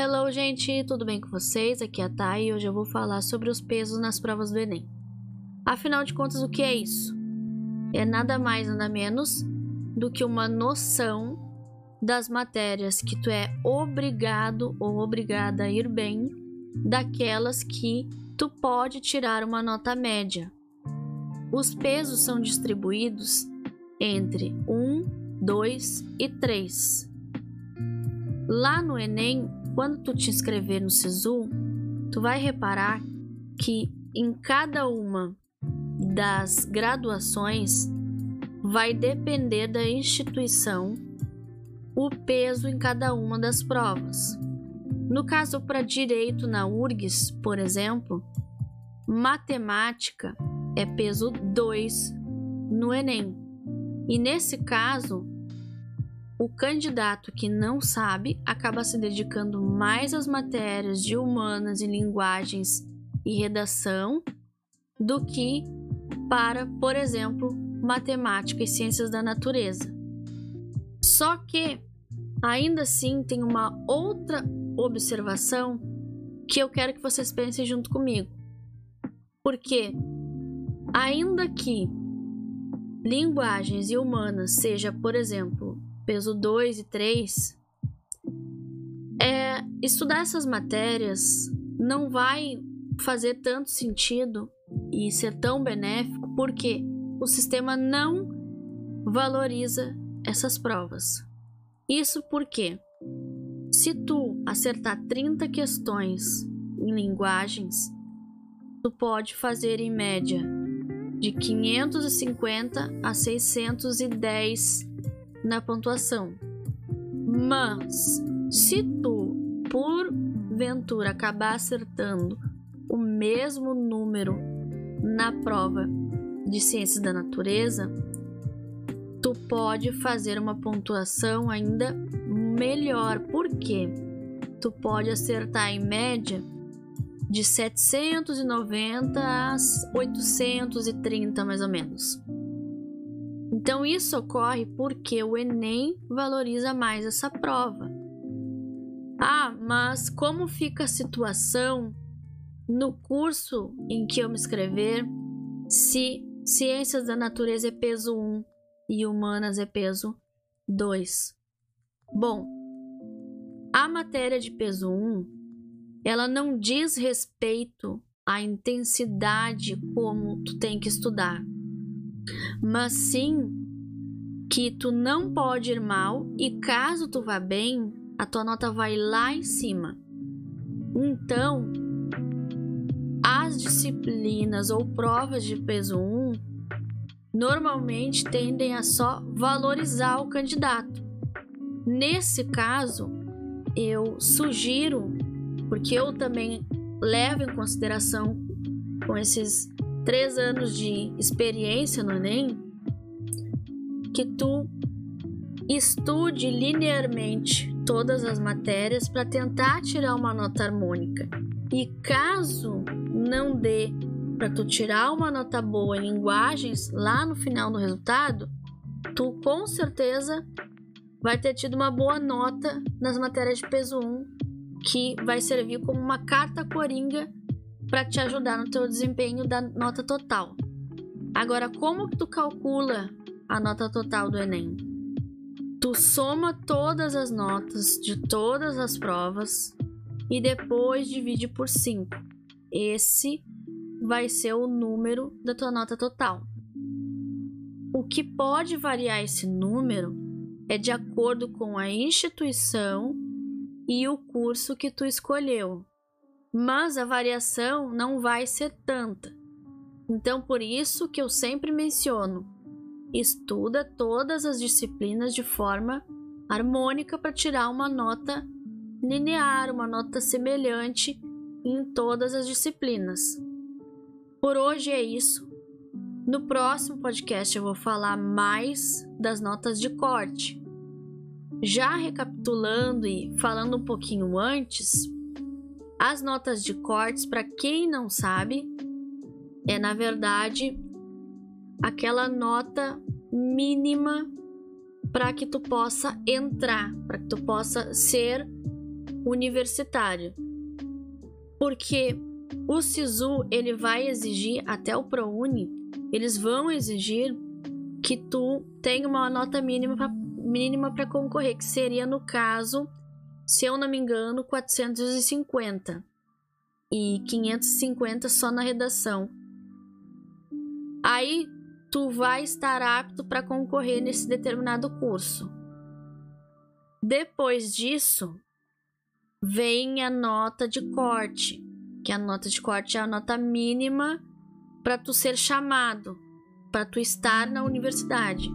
Hello, gente, tudo bem com vocês? Aqui é a Thay e hoje eu vou falar sobre os pesos nas provas do Enem. Afinal de contas, o que é isso? É nada mais, nada menos do que uma noção das matérias que tu é obrigado ou obrigada a ir bem, daquelas que tu pode tirar uma nota média. Os pesos são distribuídos entre 1, 2 e 3. Lá no Enem, quando tu te inscrever no SISU, tu vai reparar que em cada uma das graduações vai depender da instituição o peso em cada uma das provas. No caso para direito na URGS, por exemplo, matemática é peso 2 no Enem. E nesse caso, o candidato que não sabe acaba se dedicando mais às matérias de humanas e linguagens e redação do que para, por exemplo, matemática e ciências da natureza. Só que Ainda assim, tem uma outra observação que eu quero que vocês pensem junto comigo. Porque, ainda que linguagens e humanas seja, por exemplo, peso 2 e 3, é, estudar essas matérias não vai fazer tanto sentido e ser tão benéfico porque o sistema não valoriza essas provas. Isso porque, se tu acertar 30 questões em linguagens, tu pode fazer em média de 550 a 610 na pontuação. Mas, se tu, por ventura, acabar acertando o mesmo número na prova de ciências da natureza, tu pode fazer uma pontuação ainda melhor, porque tu pode acertar em média de 790 a 830 mais ou menos. Então isso ocorre porque o Enem valoriza mais essa prova. Ah, mas como fica a situação no curso em que eu me inscrever se Ciências da Natureza é peso 1 e humanas é peso 2. Bom, a matéria de peso 1, ela não diz respeito à intensidade como tu tem que estudar, mas sim que tu não pode ir mal e caso tu vá bem, a tua nota vai lá em cima. Então, as disciplinas ou provas de peso 1 normalmente tendem a só valorizar o candidato. Nesse caso, eu sugiro, porque eu também levo em consideração com esses três anos de experiência no Enem, que tu estude linearmente todas as matérias para tentar tirar uma nota harmônica. E caso não dê para tu tirar uma nota boa em linguagens lá no final do resultado, tu com certeza vai ter tido uma boa nota nas matérias de peso 1, que vai servir como uma carta coringa para te ajudar no teu desempenho da nota total. Agora, como que tu calcula a nota total do Enem? Tu soma todas as notas de todas as provas e depois divide por 5. Esse vai ser o número da tua nota total. O que pode variar esse número é de acordo com a instituição e o curso que tu escolheu. Mas a variação não vai ser tanta. Então, por isso que eu sempre menciono: estuda todas as disciplinas de forma harmônica para tirar uma nota linear, uma nota semelhante em todas as disciplinas. Por hoje é isso. No próximo podcast eu vou falar mais das notas de corte. Já recapitulando e falando um pouquinho antes, as notas de cortes, para quem não sabe, é na verdade aquela nota mínima para que tu possa entrar, para que tu possa ser universitário. Porque o SISU ele vai exigir até o ProUni, eles vão exigir que tu tenha uma nota mínima mínima para concorrer, que seria no caso, se eu não me engano, 450 e 550 só na redação. Aí tu vai estar apto para concorrer nesse determinado curso. Depois disso, vem a nota de corte, que a nota de corte é a nota mínima para tu ser chamado, para tu estar na universidade.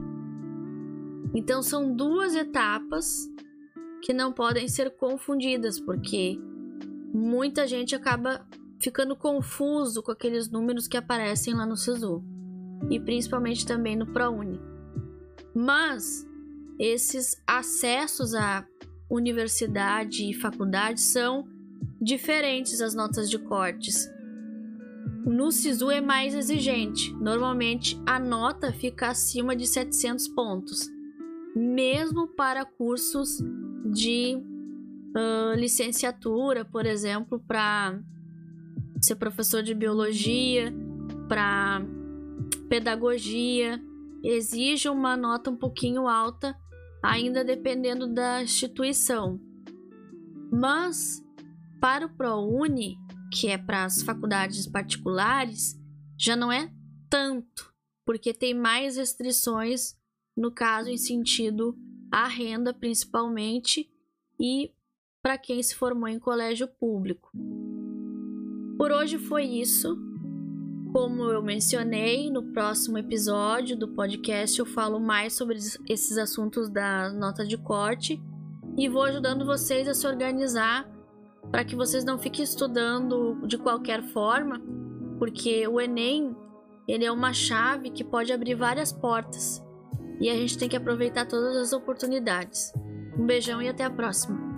Então são duas etapas que não podem ser confundidas, porque muita gente acaba ficando confuso com aqueles números que aparecem lá no SISU e principalmente também no ProUni. Mas esses acessos à universidade e faculdade são diferentes as notas de cortes. No SISU é mais exigente. Normalmente a nota fica acima de 700 pontos, mesmo para cursos de uh, licenciatura, por exemplo, para ser professor de biologia, para pedagogia, exige uma nota um pouquinho alta, ainda dependendo da instituição. Mas para o ProUni, que é para as faculdades particulares, já não é tanto, porque tem mais restrições, no caso, em sentido à renda, principalmente, e para quem se formou em colégio público. Por hoje foi isso. Como eu mencionei, no próximo episódio do podcast eu falo mais sobre esses assuntos da nota de corte e vou ajudando vocês a se organizar para que vocês não fiquem estudando de qualquer forma, porque o Enem ele é uma chave que pode abrir várias portas e a gente tem que aproveitar todas as oportunidades. Um beijão e até a próxima!